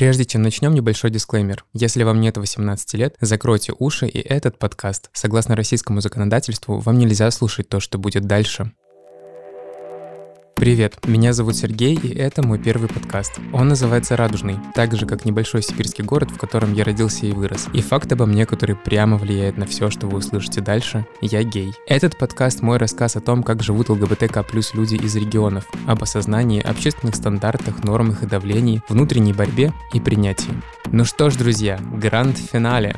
Прежде чем начнем, небольшой дисклеймер. Если вам нет 18 лет, закройте уши, и этот подкаст, согласно российскому законодательству, вам нельзя слушать то, что будет дальше. Привет, меня зовут Сергей, и это мой первый подкаст. Он называется «Радужный», так же, как небольшой сибирский город, в котором я родился и вырос. И факт обо мне, который прямо влияет на все, что вы услышите дальше – я гей. Этот подкаст – мой рассказ о том, как живут ЛГБТК плюс люди из регионов, об осознании, общественных стандартах, нормах и давлении, внутренней борьбе и принятии. Ну что ж, друзья, гранд-финале.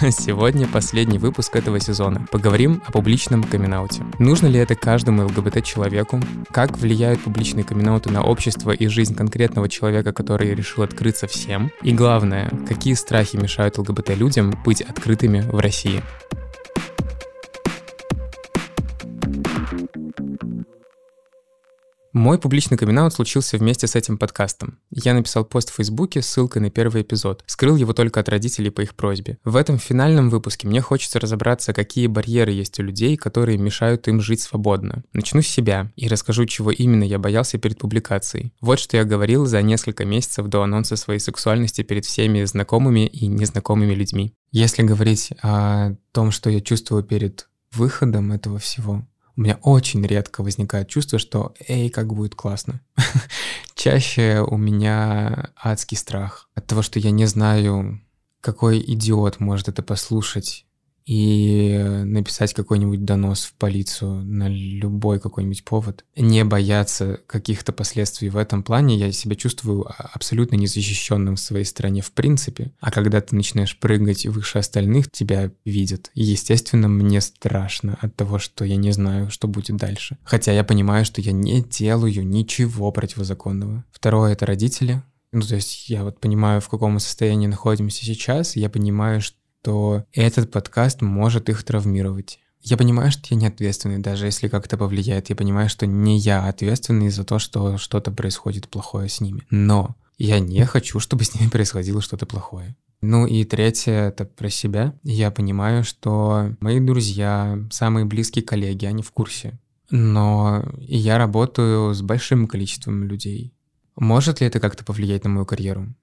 Сегодня последний выпуск этого сезона. Поговорим о публичном камин -ауте. Нужно ли это каждому ЛГБТ-человеку? Как влияют публичные камин на общество и жизнь конкретного человека, который решил открыться всем? И главное, какие страхи мешают ЛГБТ-людям быть открытыми в России? Мой публичный камин случился вместе с этим подкастом. Я написал пост в Фейсбуке с ссылкой на первый эпизод. Скрыл его только от родителей по их просьбе. В этом финальном выпуске мне хочется разобраться, какие барьеры есть у людей, которые мешают им жить свободно. Начну с себя и расскажу, чего именно я боялся перед публикацией. Вот что я говорил за несколько месяцев до анонса своей сексуальности перед всеми знакомыми и незнакомыми людьми. Если говорить о том, что я чувствую перед выходом этого всего, у меня очень редко возникает чувство, что «эй, как будет классно». Чаще у меня адский страх от того, что я не знаю, какой идиот может это послушать и написать какой-нибудь донос в полицию на любой какой-нибудь повод. Не бояться каких-то последствий в этом плане. Я себя чувствую абсолютно незащищенным в своей стране в принципе. А когда ты начинаешь прыгать выше остальных, тебя видят. И, естественно, мне страшно от того, что я не знаю, что будет дальше. Хотя я понимаю, что я не делаю ничего противозаконного. Второе — это родители. Ну, то есть я вот понимаю, в каком состоянии находимся сейчас, я понимаю, что то этот подкаст может их травмировать. Я понимаю, что я не ответственный, даже если как-то повлияет. Я понимаю, что не я ответственный за то, что что-то происходит плохое с ними. Но я не хочу, чтобы с ними происходило что-то плохое. Ну и третье — это про себя. Я понимаю, что мои друзья, самые близкие коллеги, они в курсе. Но я работаю с большим количеством людей. Может ли это как-то повлиять на мою карьеру?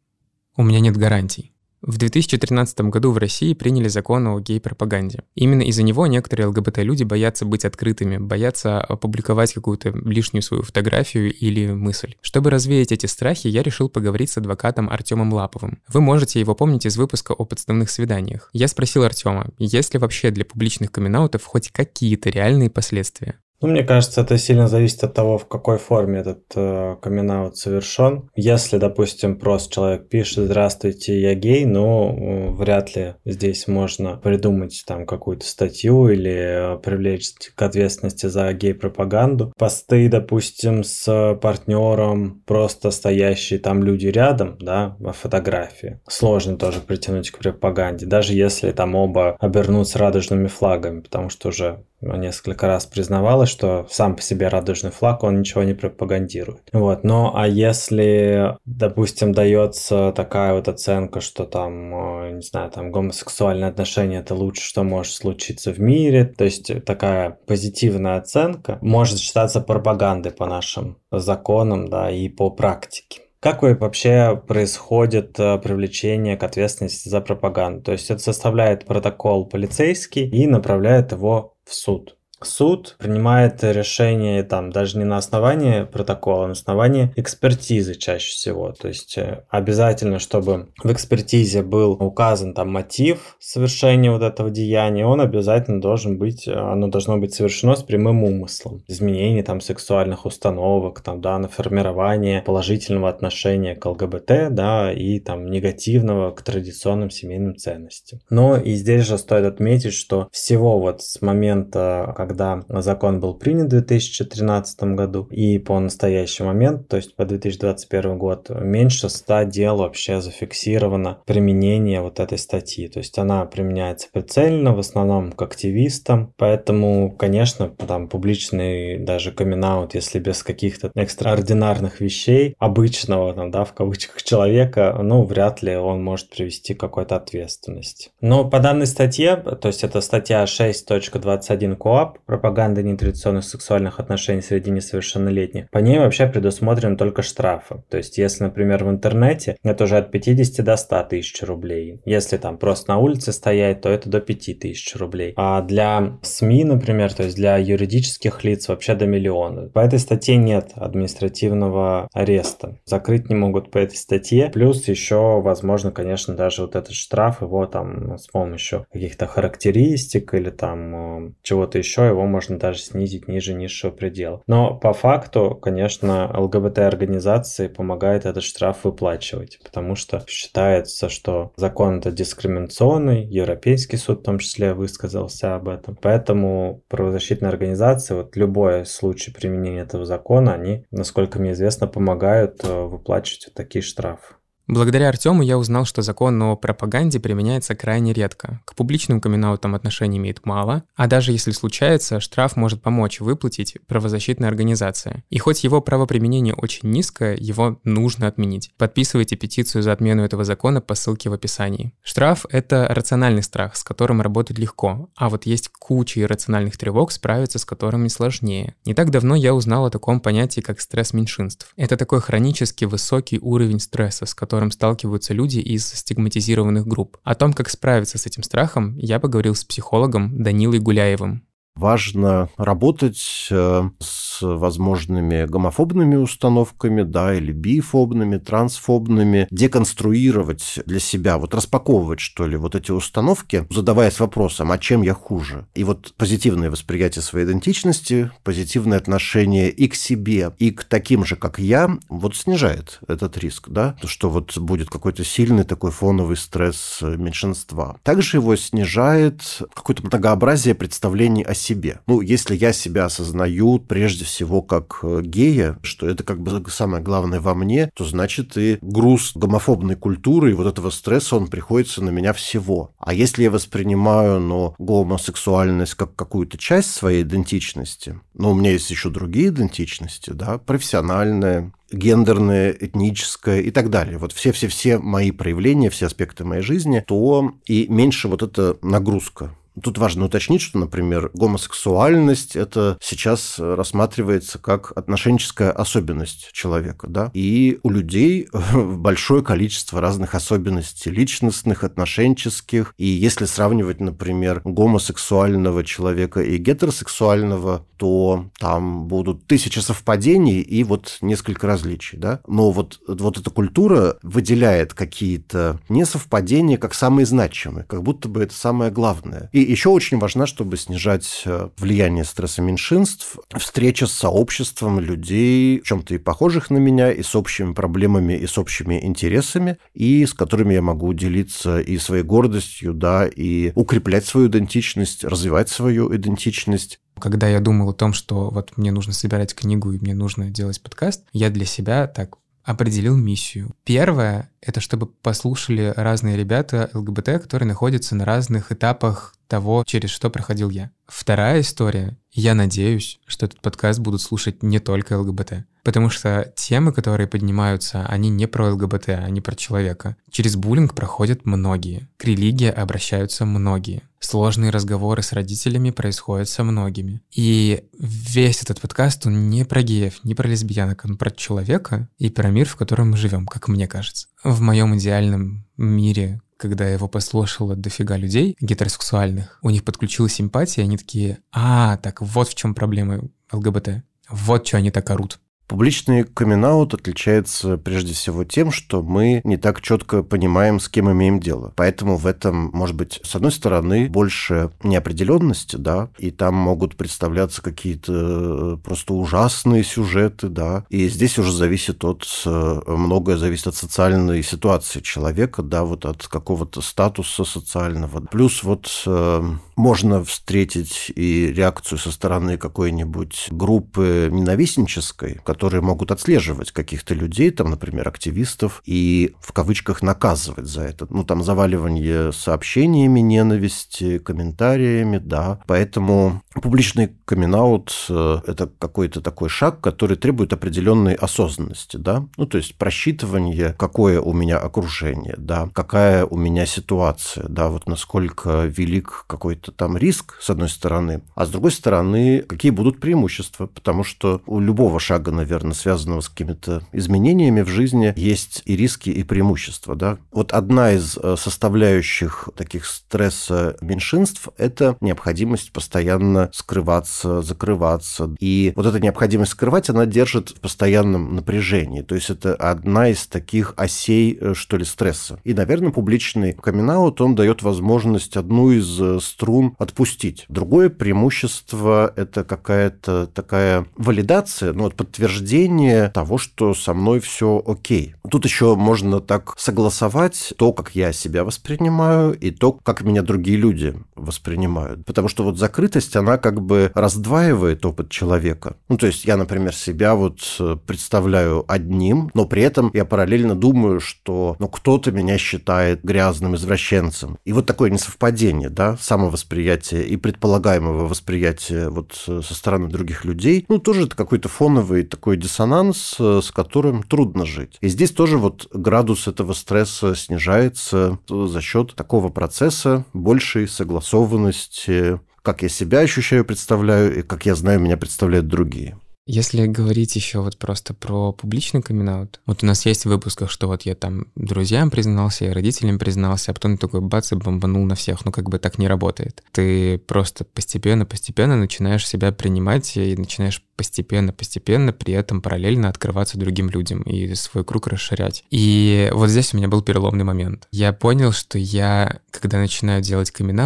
У меня нет гарантий. В 2013 году в России приняли закон о гей-пропаганде. Именно из-за него некоторые ЛГБТ-люди боятся быть открытыми, боятся опубликовать какую-то лишнюю свою фотографию или мысль. Чтобы развеять эти страхи, я решил поговорить с адвокатом Артемом Лаповым. Вы можете его помнить из выпуска о подставных свиданиях. Я спросил Артема, есть ли вообще для публичных камин хоть какие-то реальные последствия? Ну, мне кажется, это сильно зависит от того, в какой форме этот э, камин совершен. Если, допустим, просто человек пишет «Здравствуйте, я гей», ну, вряд ли здесь можно придумать там какую-то статью или привлечь к ответственности за гей-пропаганду. Посты, допустим, с партнером, просто стоящие там люди рядом, да, во фотографии. Сложно тоже притянуть к пропаганде, даже если там оба обернутся радужными флагами, потому что уже несколько раз признавалась, что сам по себе радужный флаг, он ничего не пропагандирует. Вот. Но а если, допустим, дается такая вот оценка, что там, э, не знаю, там гомосексуальные отношения это лучше, что может случиться в мире, то есть такая позитивная оценка может считаться пропагандой по нашим законам, да, и по практике. Как вообще происходит э, привлечение к ответственности за пропаганду? То есть это составляет протокол полицейский и направляет его в суд суд принимает решение там даже не на основании протокола, а на основании экспертизы чаще всего. То есть э, обязательно, чтобы в экспертизе был указан там мотив совершения вот этого деяния, он обязательно должен быть, оно должно быть совершено с прямым умыслом. Изменение там сексуальных установок, там, да, на формирование положительного отношения к ЛГБТ, да, и там негативного к традиционным семейным ценностям. Но и здесь же стоит отметить, что всего вот с момента, когда когда закон был принят в 2013 году и по настоящий момент, то есть по 2021 год, меньше 100 дел вообще зафиксировано применение вот этой статьи. То есть она применяется прицельно, в основном к активистам, поэтому, конечно, там публичный даже камин если без каких-то экстраординарных вещей, обычного, там, да, в кавычках человека, ну, вряд ли он может привести к какой-то ответственности. Но по данной статье, то есть это статья 6.21 КОАП, пропаганды нетрадиционных сексуальных отношений среди несовершеннолетних, по ней вообще предусмотрены только штрафы. То есть, если, например, в интернете, это уже от 50 до 100 тысяч рублей. Если там просто на улице стоять, то это до 5 тысяч рублей. А для СМИ, например, то есть для юридических лиц вообще до миллиона. По этой статье нет административного ареста. Закрыть не могут по этой статье. Плюс еще, возможно, конечно, даже вот этот штраф, его там с помощью каких-то характеристик или там э, чего-то еще, его можно даже снизить ниже низшего предела. Но по факту, конечно, ЛГБТ-организации помогает этот штраф выплачивать, потому что считается, что закон это дискриминационный, Европейский суд в том числе высказался об этом. Поэтому правозащитные организации, вот любой случай применения этого закона, они, насколько мне известно, помогают э, выплачивать вот такие штрафы. Благодаря Артему я узнал, что закон о пропаганде применяется крайне редко. К публичным камин отношения имеет мало, а даже если случается, штраф может помочь выплатить правозащитная организация. И хоть его правоприменение очень низкое, его нужно отменить. Подписывайте петицию за отмену этого закона по ссылке в описании. Штраф — это рациональный страх, с которым работать легко, а вот есть куча иррациональных тревог, справиться с которыми сложнее. Не так давно я узнал о таком понятии, как стресс меньшинств. Это такой хронически высокий уровень стресса, с которым которым сталкиваются люди из стигматизированных групп. О том, как справиться с этим страхом, я поговорил с психологом Данилой Гуляевым. Важно работать э, с возможными гомофобными установками, да, или бифобными, трансфобными, деконструировать для себя, вот распаковывать, что ли, вот эти установки, задаваясь вопросом, а чем я хуже? И вот позитивное восприятие своей идентичности, позитивное отношение и к себе, и к таким же, как я, вот снижает этот риск, да, что вот будет какой-то сильный такой фоновый стресс меньшинства. Также его снижает какое-то многообразие представлений о себе. Ну, если я себя осознаю прежде всего как э, гея, что это как бы самое главное во мне, то значит и груз гомофобной культуры и вот этого стресса, он приходится на меня всего. А если я воспринимаю, но гомосексуальность как какую-то часть своей идентичности, но у меня есть еще другие идентичности, да, профессиональная, гендерное, этническое и так далее. Вот все-все-все мои проявления, все аспекты моей жизни, то и меньше вот эта нагрузка Тут важно уточнить, что, например, гомосексуальность это сейчас рассматривается как отношенческая особенность человека, да, и у людей большое количество разных особенностей личностных, отношенческих, и если сравнивать, например, гомосексуального человека и гетеросексуального, то там будут тысячи совпадений и вот несколько различий, да, но вот, вот эта культура выделяет какие-то несовпадения как самые значимые, как будто бы это самое главное. И еще очень важна, чтобы снижать э, влияние стресса меньшинств, встреча с сообществом людей, в чем-то и похожих на меня, и с общими проблемами, и с общими интересами, и с которыми я могу делиться и своей гордостью, да, и укреплять свою идентичность, развивать свою идентичность. Когда я думал о том, что вот мне нужно собирать книгу и мне нужно делать подкаст, я для себя так определил миссию. Первое — это чтобы послушали разные ребята ЛГБТ, которые находятся на разных этапах того, через что проходил я. Вторая история. Я надеюсь, что этот подкаст будут слушать не только ЛГБТ. Потому что темы, которые поднимаются, они не про ЛГБТ, они про человека. Через буллинг проходят многие. К религии обращаются многие. Сложные разговоры с родителями происходят со многими. И весь этот подкаст, он не про геев, не про лесбиянок, он про человека и про мир, в котором мы живем, как мне кажется. В моем идеальном мире, когда его послушала дофига людей гетеросексуальных, у них подключилась симпатия, и они такие, а, так вот в чем проблема ЛГБТ. Вот что они так орут. Публичный камин отличается прежде всего тем, что мы не так четко понимаем, с кем имеем дело. Поэтому в этом, может быть, с одной стороны, больше неопределенности, да, и там могут представляться какие-то э, просто ужасные сюжеты, да, и здесь уже зависит от, э, многое зависит от социальной ситуации человека, да, вот от какого-то статуса социального. Плюс вот э, можно встретить и реакцию со стороны какой-нибудь группы ненавистнической, которые могут отслеживать каких-то людей, там, например, активистов, и в кавычках наказывать за это. Ну, там заваливание сообщениями ненависти, комментариями, да. Поэтому Публичный камин э, это какой-то такой шаг, который требует определенной осознанности, да, ну, то есть просчитывание, какое у меня окружение, да, какая у меня ситуация, да, вот насколько велик какой-то там риск, с одной стороны, а с другой стороны, какие будут преимущества, потому что у любого шага, наверное, связанного с какими-то изменениями в жизни, есть и риски, и преимущества, да. Вот одна из э, составляющих таких стресса меньшинств – это необходимость постоянно скрываться, закрываться. И вот эта необходимость скрывать, она держит в постоянном напряжении. То есть это одна из таких осей, э, что ли, стресса. И, наверное, публичный камин он дает возможность одну из э, струн отпустить. Другое преимущество – это какая-то такая валидация, ну, вот подтверждение того, что со мной все окей. Тут еще можно так согласовать то, как я себя воспринимаю, и то, как меня другие люди воспринимают. Потому что вот закрытость, она она как бы раздваивает опыт человека. Ну, то есть я, например, себя вот э, представляю одним, но при этом я параллельно думаю, что ну, кто-то меня считает грязным извращенцем. И вот такое несовпадение, да, самовосприятие и предполагаемого восприятия вот э, со стороны других людей, ну, тоже это какой-то фоновый такой диссонанс, э, с которым трудно жить. И здесь тоже вот градус этого стресса снижается за счет такого процесса большей согласованности как я себя ощущаю, представляю, и как я знаю, меня представляют другие. Если говорить еще вот просто про публичный камин вот у нас есть в выпусках, что вот я там друзьям признался, и родителям признался, а потом такой бац и бомбанул на всех. Ну, как бы так не работает. Ты просто постепенно-постепенно начинаешь себя принимать и начинаешь постепенно-постепенно при этом параллельно открываться другим людям и свой круг расширять. И вот здесь у меня был переломный момент. Я понял, что я, когда начинаю делать камин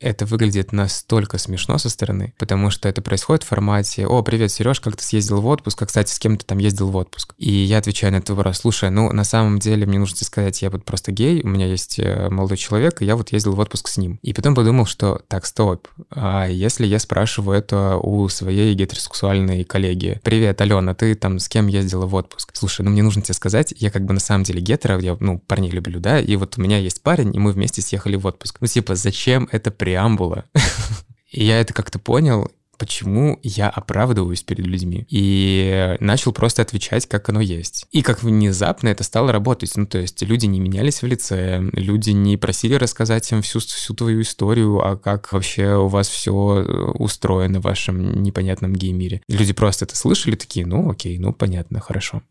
это выглядит настолько смешно со стороны, потому что это происходит в формате «О, привет, Сереж, как ты съездил в отпуск? А, кстати, с кем ты там ездил в отпуск?» И я отвечаю на этот вопрос, слушай, ну, на самом деле мне нужно тебе сказать, я вот просто гей, у меня есть э, молодой человек, и я вот ездил в отпуск с ним. И потом подумал, что так, стоп, а если я спрашиваю это у своей гетеросексуальной коллеги, «Привет, Алена, ты там с кем ездила в отпуск?» Слушай, ну, мне нужно тебе сказать, я как бы на самом деле гетеро, я, ну, парней люблю, да, и вот у меня есть парень, и мы вместе съехали в отпуск. Ну, типа, зачем это при преамбула. И я это как-то понял, почему я оправдываюсь перед людьми. И начал просто отвечать, как оно есть. И как внезапно это стало работать. Ну, то есть люди не менялись в лице, люди не просили рассказать им всю, всю твою историю, а как вообще у вас все э, устроено в вашем непонятном гей-мире. Люди просто это слышали, такие, ну окей, ну понятно, хорошо.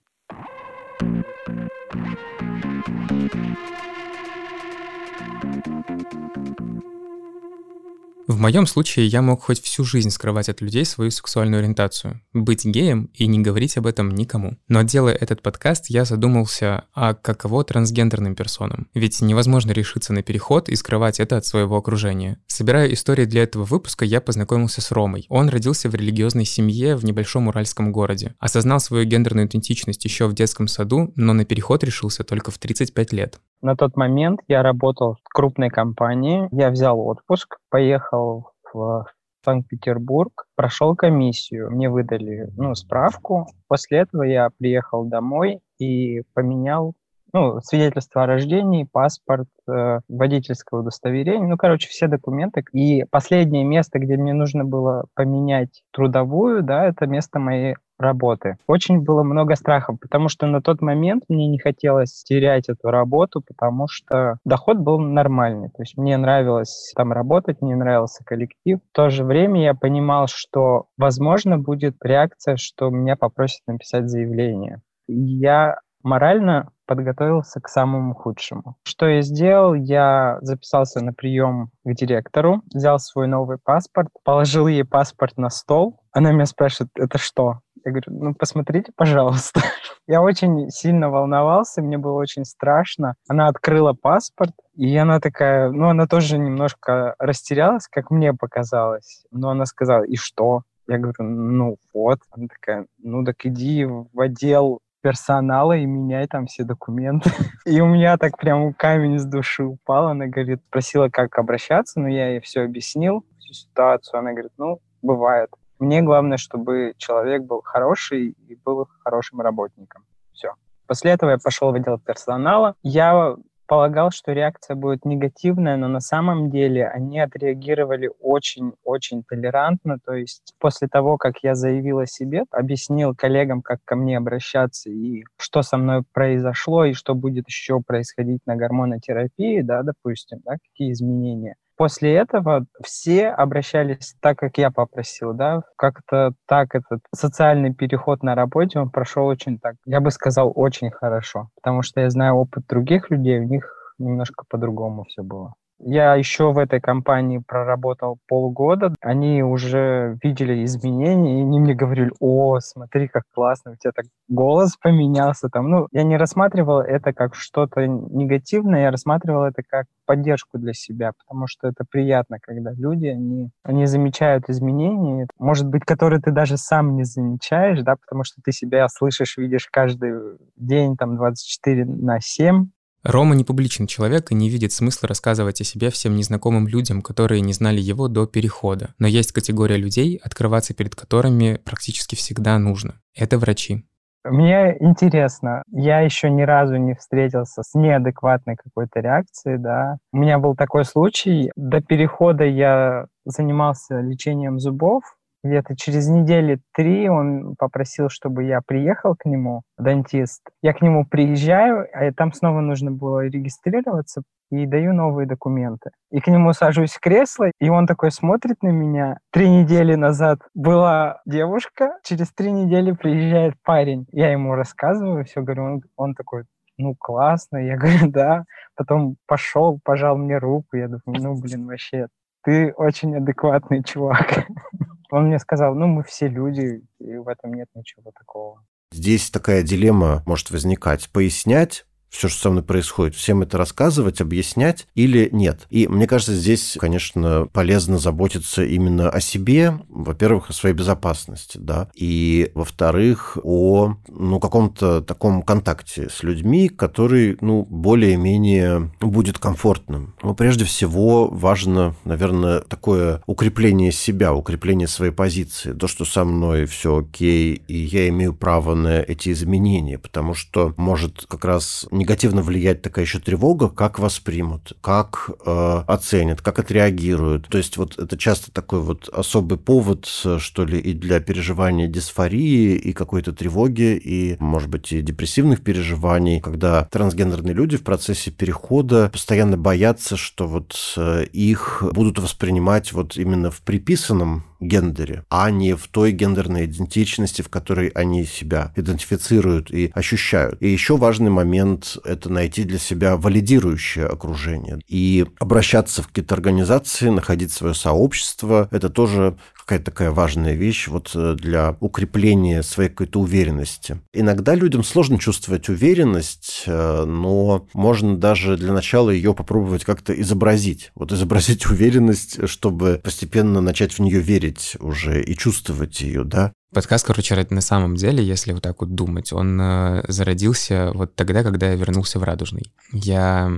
В моем случае я мог хоть всю жизнь скрывать от людей свою сексуальную ориентацию, быть геем и не говорить об этом никому. Но делая этот подкаст, я задумался, а каково трансгендерным персонам? Ведь невозможно решиться на переход и скрывать это от своего окружения. Собирая истории для этого выпуска, я познакомился с Ромой. Он родился в религиозной семье в небольшом уральском городе. Осознал свою гендерную идентичность еще в детском саду, но на переход решился только в 35 лет. На тот момент я работал в крупной компании, я взял отпуск, поехал в Санкт-Петербург, прошел комиссию, мне выдали ну, справку. После этого я приехал домой и поменял ну, свидетельство о рождении, паспорт, э, водительское удостоверение, ну, короче, все документы. И последнее место, где мне нужно было поменять трудовую, да, это место моей работы. Очень было много страхов, потому что на тот момент мне не хотелось терять эту работу, потому что доход был нормальный. То есть мне нравилось там работать, мне нравился коллектив. В то же время я понимал, что, возможно, будет реакция, что меня попросят написать заявление. Я морально подготовился к самому худшему. Что я сделал? Я записался на прием к директору, взял свой новый паспорт, положил ей паспорт на стол. Она меня спрашивает, это что? Я говорю, ну посмотрите, пожалуйста. Я очень сильно волновался, мне было очень страшно. Она открыла паспорт, и она такая, ну она тоже немножко растерялась, как мне показалось. Но она сказала, и что? Я говорю, ну вот. Она такая, ну так иди в отдел персонала и меняй там все документы. И у меня так прям камень с души упал. Она говорит, спросила, как обращаться, но я ей все объяснил, всю ситуацию. Она говорит, ну, бывает. Мне главное, чтобы человек был хороший и был хорошим работником. Все. После этого я пошел в отдел персонала. Я полагал, что реакция будет негативная, но на самом деле они отреагировали очень-очень толерантно. То есть после того, как я заявил о себе, объяснил коллегам, как ко мне обращаться и что со мной произошло, и что будет еще происходить на гормонотерапии, да, допустим, да, какие изменения после этого все обращались так, как я попросил, да, как-то так этот социальный переход на работе, он прошел очень так, я бы сказал, очень хорошо, потому что я знаю опыт других людей, у них немножко по-другому все было. Я еще в этой компании проработал полгода. Они уже видели изменения, и они мне говорили, о, смотри, как классно, у тебя так голос поменялся. Там. Ну, я не рассматривал это как что-то негативное, я рассматривал это как поддержку для себя, потому что это приятно, когда люди, они, они замечают изменения, может быть, которые ты даже сам не замечаешь, да, потому что ты себя слышишь, видишь каждый день, там, 24 на 7, Рома не публичный человек и не видит смысла рассказывать о себе всем незнакомым людям, которые не знали его до перехода. Но есть категория людей, открываться перед которыми практически всегда нужно. Это врачи. Мне интересно, я еще ни разу не встретился с неадекватной какой-то реакцией, да. У меня был такой случай, до перехода я занимался лечением зубов, где-то через недели три он попросил, чтобы я приехал к нему, дантист. Я к нему приезжаю, а там снова нужно было регистрироваться, и даю новые документы. И к нему сажусь в кресло, и он такой смотрит на меня. Три недели назад была девушка, через три недели приезжает парень. Я ему рассказываю, все говорю, он, он такой, ну, классно. Я говорю, да. Потом пошел, пожал мне руку. Я думаю, ну, блин, вообще, ты очень адекватный чувак. Он мне сказал, ну, мы все люди, и в этом нет ничего такого. Здесь такая дилемма может возникать. Пояснять все, что со мной происходит, всем это рассказывать, объяснять или нет. И мне кажется, здесь, конечно, полезно заботиться именно о себе, во-первых, о своей безопасности, да, и, во-вторых, о, ну, каком-то таком контакте с людьми, который, ну, более-менее будет комфортным. Но прежде всего важно, наверное, такое укрепление себя, укрепление своей позиции. То, что со мной все окей, и я имею право на эти изменения, потому что может как раз негативно влиять такая еще тревога, как воспримут, как э, оценят, как отреагируют. То есть вот это часто такой вот особый повод, что ли, и для переживания дисфории, и какой-то тревоги, и, может быть, и депрессивных переживаний, когда трансгендерные люди в процессе перехода постоянно боятся, что вот э, их будут воспринимать вот именно в приписанном гендере, а не в той гендерной идентичности, в которой они себя идентифицируют и ощущают. И еще важный момент – это найти для себя валидирующее окружение и обращаться в какие-то организации, находить свое сообщество. Это тоже какая-то такая важная вещь вот э, для укрепления своей какой-то уверенности. Иногда людям сложно чувствовать уверенность, э, но можно даже для начала ее попробовать как-то изобразить. Вот изобразить уверенность, чтобы постепенно начать в нее верить уже и чувствовать ее, да. Подкаст, короче, на самом деле, если вот так вот думать, он э, зародился вот тогда, когда я вернулся в Радужный. Я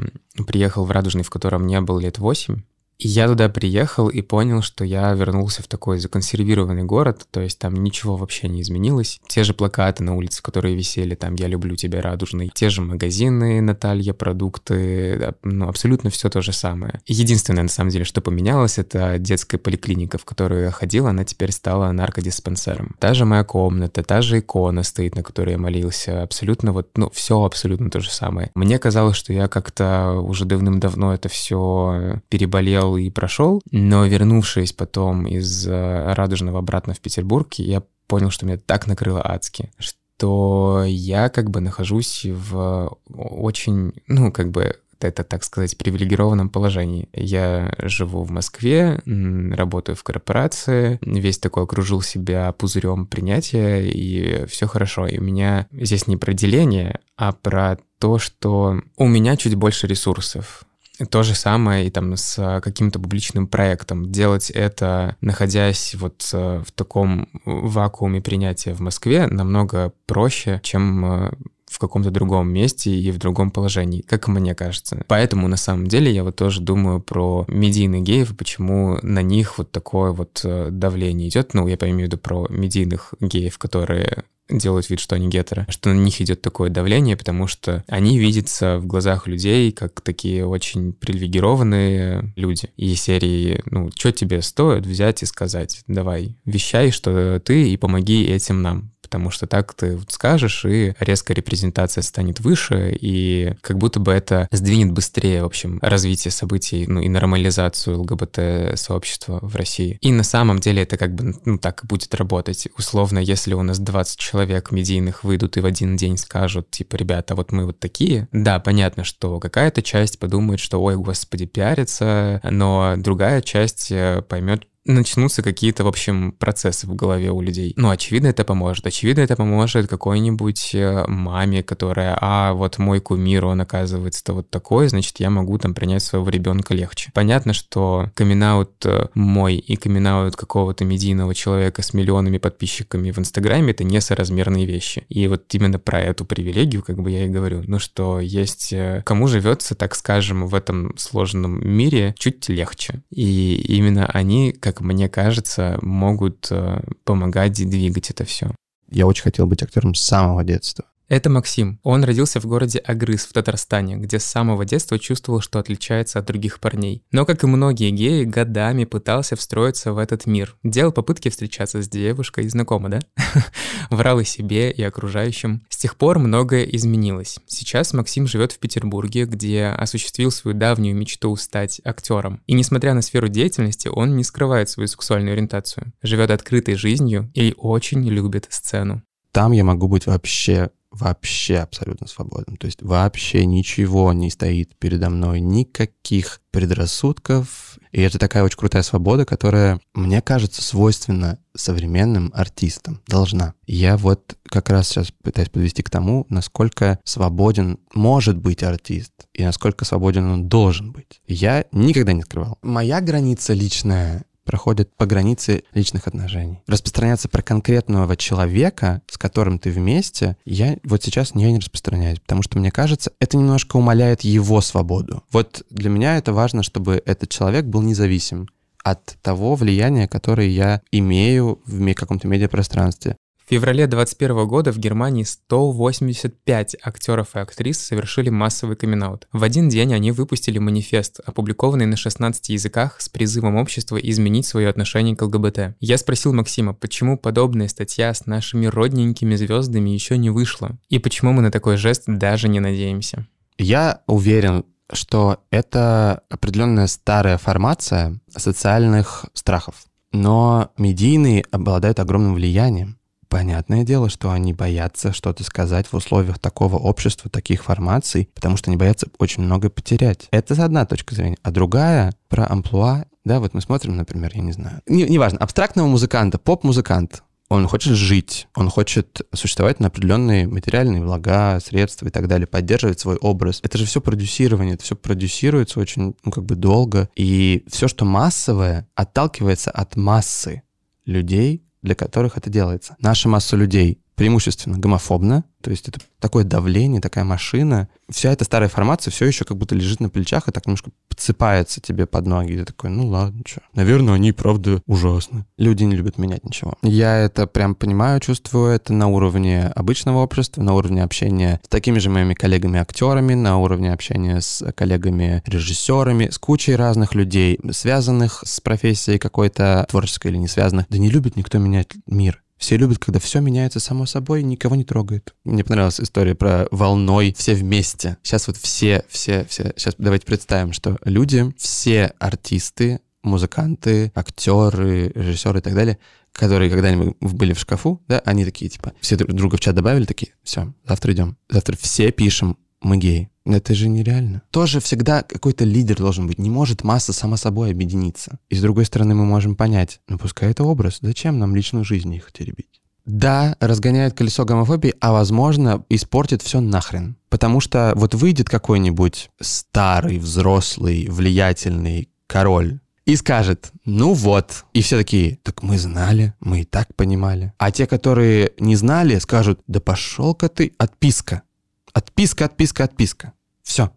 приехал в Радужный, в котором не был лет восемь, я туда приехал и понял, что я вернулся в такой законсервированный город, то есть там ничего вообще не изменилось. Те же плакаты на улице, которые висели, там «Я люблю тебя, радужный», те же магазины, Наталья, продукты, ну, абсолютно все то же самое. Единственное, на самом деле, что поменялось, это детская поликлиника, в которую я ходил, она теперь стала наркодиспансером. Та же моя комната, та же икона стоит, на которой я молился, абсолютно вот, ну, все абсолютно то же самое. Мне казалось, что я как-то уже давным-давно это все переболел, прошел и прошел, но вернувшись потом из э, Радужного обратно в Петербург, я понял, что меня так накрыло адски, что я как бы нахожусь в очень, ну, как бы это, так сказать, привилегированном положении. Я живу в Москве, работаю в корпорации, весь такой окружил себя пузырем принятия, и все хорошо. И у меня здесь не про деление, а про то, что у меня чуть больше ресурсов. То же самое и там с каким-то публичным проектом. Делать это, находясь вот э, в таком вакууме принятия в Москве, намного проще, чем э, в каком-то другом месте и в другом положении, как мне кажется. Поэтому на самом деле я вот тоже думаю про медийных геев, почему на них вот такое вот э, давление идет. Ну, я имею в виду про медийных геев, которые делают вид, что они гетеры, что на них идет такое давление, потому что они видятся в глазах людей как такие очень привилегированные люди. И серии, ну, что тебе стоит взять и сказать, давай, вещай, что ты, и помоги этим нам потому что так ты скажешь, и резкая репрезентация станет выше, и как будто бы это сдвинет быстрее, в общем, развитие событий, ну и нормализацию ЛГБТ-сообщества в России. И на самом деле это как бы, ну, так и будет работать. Условно, если у нас 20 человек медийных выйдут и в один день скажут, типа, ребята, вот мы вот такие, да, понятно, что какая-то часть подумает, что, ой, господи, пиарится, но другая часть э, поймет, начнутся какие-то, в общем, процессы в голове у людей. Ну, очевидно, это поможет. Очевидно, это поможет какой-нибудь э, маме, которая, а, вот мой кумир, он оказывается-то вот такой, значит, я могу там принять своего ребенка легче. Понятно, что камин э, мой и камин какого-то медийного человека с миллионами подписчиками в Инстаграме — это несоразмерные вещи. И вот именно про эту привилегию, как бы я и говорю, ну, что есть... Э, кому живется, так скажем, в этом сложном мире чуть легче. И именно они, как как мне кажется, могут э, помогать двигать это все. Я очень хотел быть актером с самого детства. Это Максим. Он родился в городе Агрыз в Татарстане, где с самого детства чувствовал, что отличается от других парней. Но, как и многие геи, годами пытался встроиться в этот мир. Делал попытки встречаться с девушкой, знакомо, да? Врал и себе, и окружающим. С тех пор многое изменилось. Сейчас Максим живет в Петербурге, где осуществил свою давнюю мечту стать актером. И несмотря на сферу деятельности, он не скрывает свою сексуальную ориентацию. Живет открытой жизнью и очень любит сцену. Там я могу быть вообще вообще абсолютно свободным. То есть вообще ничего не стоит передо мной, никаких предрассудков. И это такая очень крутая свобода, которая, мне кажется, свойственна современным артистам. Должна. Я вот как раз сейчас пытаюсь подвести к тому, насколько свободен может быть артист и насколько свободен он должен быть. Я никогда не скрывал. Моя граница личная проходят по границе личных отношений. Распространяться про конкретного человека, с которым ты вместе, я вот сейчас не, распространяюсь, потому что, мне кажется, это немножко умаляет его свободу. Вот для меня это важно, чтобы этот человек был независим от того влияния, которое я имею в каком-то медиапространстве феврале 2021 года в Германии 185 актеров и актрис совершили массовый камин -аут. В один день они выпустили манифест, опубликованный на 16 языках с призывом общества изменить свое отношение к ЛГБТ. Я спросил Максима, почему подобная статья с нашими родненькими звездами еще не вышла, и почему мы на такой жест даже не надеемся. Я уверен, что это определенная старая формация социальных страхов. Но медийные обладают огромным влиянием. Понятное дело, что они боятся что-то сказать в условиях такого общества, таких формаций, потому что они боятся очень много потерять. Это одна точка зрения. А другая про амплуа, да, вот мы смотрим, например, я не знаю, не, неважно, абстрактного музыканта, поп-музыкант, он хочет жить, он хочет существовать на определенные материальные блага, средства и так далее, поддерживать свой образ. Это же все продюсирование, это все продюсируется очень, ну, как бы долго. И все, что массовое, отталкивается от массы людей, для которых это делается. Наша масса людей преимущественно гомофобна, то есть это такое давление, такая машина. Вся эта старая формация все еще как будто лежит на плечах и так немножко подсыпается тебе под ноги. И ты такой, ну ладно, что. Наверное, они, правда, ужасны. Люди не любят менять ничего. Я это прям понимаю, чувствую это на уровне обычного общества, на уровне общения с такими же моими коллегами-актерами, на уровне общения с коллегами-режиссерами, с кучей разных людей, связанных с профессией какой-то творческой или не связанных. Да не любит никто менять мир. Все любят, когда все меняется само собой, никого не трогает. Мне понравилась история про волной все вместе. Сейчас вот все, все, все. Сейчас давайте представим, что люди, все артисты, музыканты, актеры, режиссеры и так далее, которые когда-нибудь были в шкафу, да, они такие, типа, все друг друга в чат добавили, такие, все, завтра идем. Завтра все пишем, мы геи. Это же нереально. Тоже всегда какой-то лидер должен быть. Не может масса сама собой объединиться. И с другой стороны, мы можем понять, ну пускай это образ, зачем нам личную жизнь их теребить? Да, разгоняет колесо гомофобии, а возможно, испортит все нахрен. Потому что вот выйдет какой-нибудь старый, взрослый, влиятельный король и скажет, ну вот. И все такие, так мы знали, мы и так понимали. А те, которые не знали, скажут, да пошел-ка ты, отписка. Отписка, отписка, отписка. Все.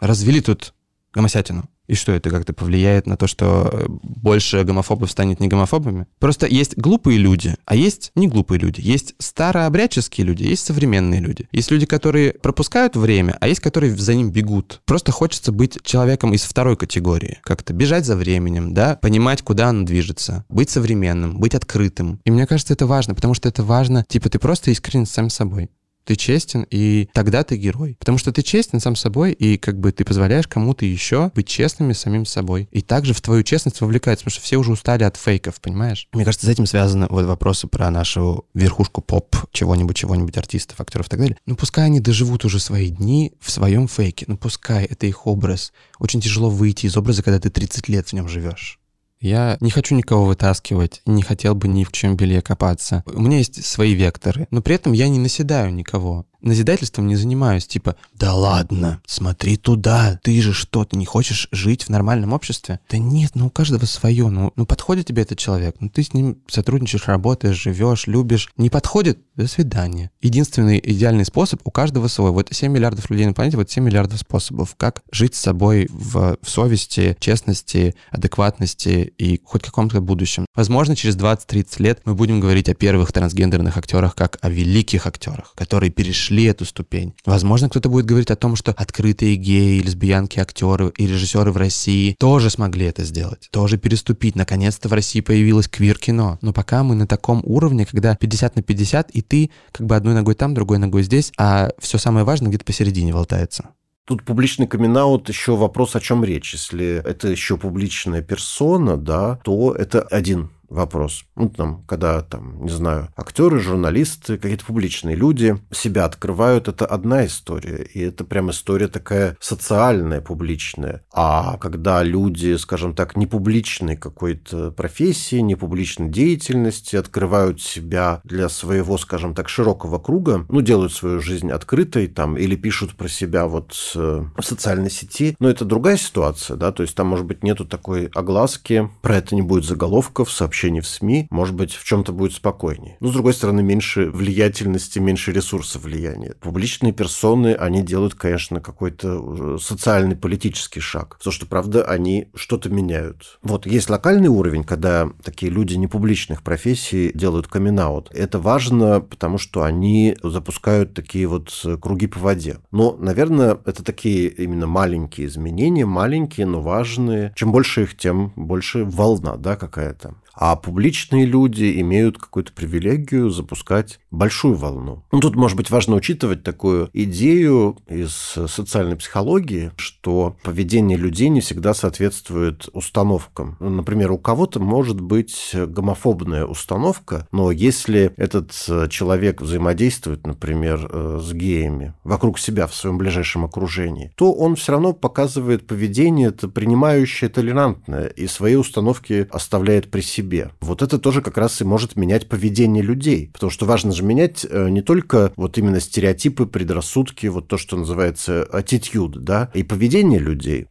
Развели тут гомосятину. И что это как-то повлияет на то, что э, больше гомофобов станет не гомофобами? Просто есть глупые люди, а есть не глупые люди. Есть старообрядческие люди, есть современные люди. Есть люди, которые пропускают время, а есть, которые за ним бегут. Просто хочется быть человеком из второй категории. Как-то бежать за временем, да, понимать, куда оно движется, быть современным, быть открытым. И мне кажется, это важно, потому что это важно, типа, ты просто искренен сам собой ты честен, и тогда ты герой. Потому что ты честен сам собой, и как бы ты позволяешь кому-то еще быть честными самим собой. И также в твою честность вовлекается, потому что все уже устали от фейков, понимаешь? Мне кажется, с этим связаны вот вопросы про нашу верхушку поп чего-нибудь, чего-нибудь, артистов, актеров и так далее. Ну, пускай они доживут уже свои дни в своем фейке. Ну, пускай это их образ. Очень тяжело выйти из образа, когда ты 30 лет в нем живешь. Я не хочу никого вытаскивать, не хотел бы ни в чем белье копаться. У меня есть свои векторы, но при этом я не наседаю никого назидательством не занимаюсь, типа, да ладно, смотри туда, ты же что, ты не хочешь жить в нормальном обществе? Да нет, ну у каждого свое, ну, ну подходит тебе этот человек, ну ты с ним сотрудничаешь, работаешь, живешь, любишь. Не подходит? До свидания. Единственный идеальный способ у каждого свой. Вот 7 миллиардов людей на планете, вот 7 миллиардов способов, как жить с собой в, в совести, честности, адекватности и хоть каком-то будущем. Возможно, через 20-30 лет мы будем говорить о первых трансгендерных актерах как о великих актерах, которые перешли прошли эту ступень. Возможно, кто-то будет говорить о том, что открытые геи, лесбиянки, актеры и режиссеры в России тоже смогли это сделать, тоже переступить. Наконец-то в России появилось квир-кино. Но пока мы на таком уровне, когда 50 на 50, и ты как бы одной ногой там, другой ногой здесь, а все самое важное где-то посередине болтается. Тут публичный камин еще вопрос, о чем речь. Если это еще публичная персона, да, то это один вопрос. Ну, там, когда, там, не знаю, актеры, журналисты, какие-то публичные люди себя открывают, это одна история. И это прям история такая социальная, публичная. А когда люди, скажем так, не публичной какой-то профессии, не публичной деятельности, открывают себя для своего, скажем так, широкого круга, ну, делают свою жизнь открытой там или пишут про себя вот э, в социальной сети, но это другая ситуация, да, то есть там, может быть, нету такой огласки, про это не будет заголовков, сообщений сообщений в СМИ, может быть, в чем-то будет спокойнее. Но, с другой стороны, меньше влиятельности, меньше ресурсов влияния. Публичные персоны, они делают, конечно, какой-то социальный, политический шаг. Потому что, правда, они что-то меняют. Вот, есть локальный уровень, когда такие люди непубличных профессий делают камин -аут. Это важно, потому что они запускают такие вот круги по воде. Но, наверное, это такие именно маленькие изменения, маленькие, но важные. Чем больше их, тем больше волна, да, какая-то. А публичные люди имеют какую-то привилегию запускать большую волну. Ну, тут, может быть, важно учитывать такую идею из социальной психологии, что поведение людей не всегда соответствует установкам. Ну, например, у кого-то может быть гомофобная установка, но если этот человек взаимодействует, например, э, с геями вокруг себя в своем ближайшем окружении, то он все равно показывает поведение, это принимающее, толерантное, и свои установки оставляет при себе себе. Вот это тоже как раз и может менять поведение людей. Потому что важно же менять э, не только вот именно стереотипы, предрассудки, вот то, что называется attitude, да, и поведение людей.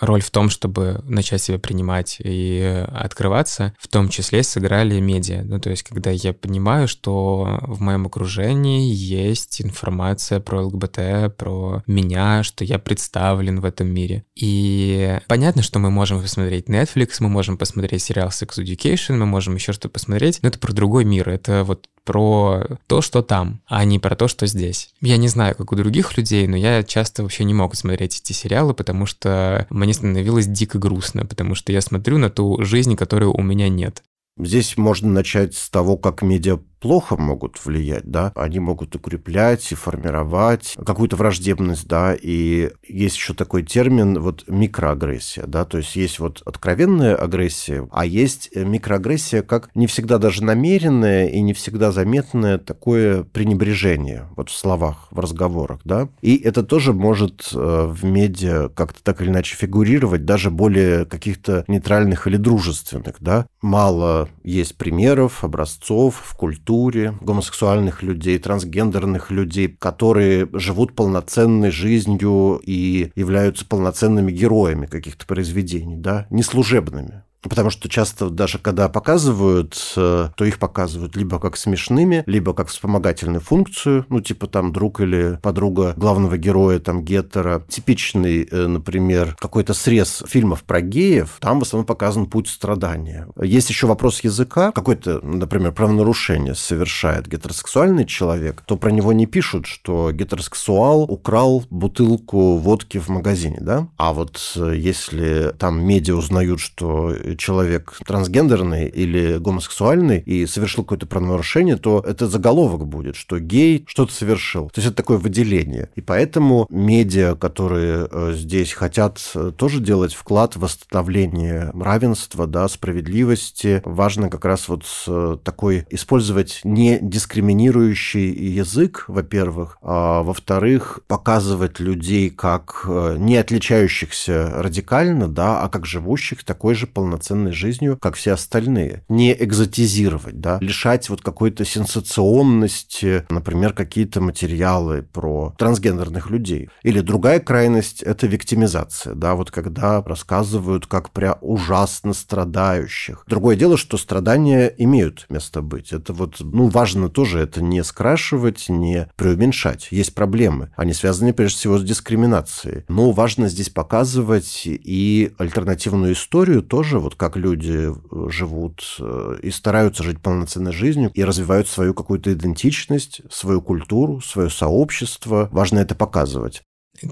Роль в том, чтобы начать себя принимать и открываться, в том числе сыграли медиа. Ну, то есть, когда я понимаю, что в моем окружении есть информация про ЛГБТ, про меня, что я представлен в этом мире. И понятно, что мы можем посмотреть Netflix, мы можем посмотреть сериал Sex Education, мы можем еще что-то посмотреть, но это про другой мир. Это вот про то, что там, а не про то, что здесь. Я не знаю, как у других людей, но я часто вообще не мог смотреть эти сериалы, потому что мне становилось дико грустно, потому что я смотрю на ту жизнь, которой у меня нет. Здесь можно начать с того, как медиа плохо могут влиять, да, они могут укреплять и формировать какую-то враждебность, да, и есть еще такой термин вот микроагрессия, да, то есть есть вот откровенная агрессия, а есть микроагрессия как не всегда даже намеренное и не всегда заметное такое пренебрежение вот в словах, в разговорах, да, и это тоже может э, в медиа как-то так или иначе фигурировать, даже более каких-то нейтральных или дружественных, да, мало есть примеров, образцов в культуре, культуре гомосексуальных людей, трансгендерных людей, которые живут полноценной жизнью и являются полноценными героями каких-то произведений, да, не служебными. Потому что часто даже когда показывают, э, то их показывают либо как смешными, либо как вспомогательную функцию, ну, типа там друг или подруга главного героя, там, геттера. Типичный, э, например, какой-то срез фильмов про геев, там в основном показан путь страдания. Есть еще вопрос языка. Какой-то, например, правонарушение совершает гетеросексуальный человек, то про него не пишут, что гетеросексуал украл бутылку водки в магазине, да? А вот э, если там медиа узнают, что человек трансгендерный или гомосексуальный и совершил какое-то правонарушение, то это заголовок будет, что гей что-то совершил. То есть это такое выделение. И поэтому медиа, которые э, здесь хотят э, тоже делать вклад в восстановление равенства, да, справедливости, важно как раз вот э, такой использовать не дискриминирующий язык, во-первых, а во-вторых, показывать людей как не отличающихся радикально, да, а как живущих такой же полноценной полноценной жизнью, как все остальные. Не экзотизировать, да, лишать вот какой-то сенсационности, например, какие-то материалы про трансгендерных людей. Или другая крайность – это виктимизация, да, вот когда рассказывают как про ужасно страдающих. Другое дело, что страдания имеют место быть. Это вот, ну, важно тоже это не скрашивать, не преуменьшать. Есть проблемы. Они связаны прежде всего с дискриминацией. Но важно здесь показывать и альтернативную историю тоже, вот как люди э, живут э, и стараются жить полноценной жизнью и развивают свою какую-то идентичность, свою культуру, свое сообщество. Важно это показывать.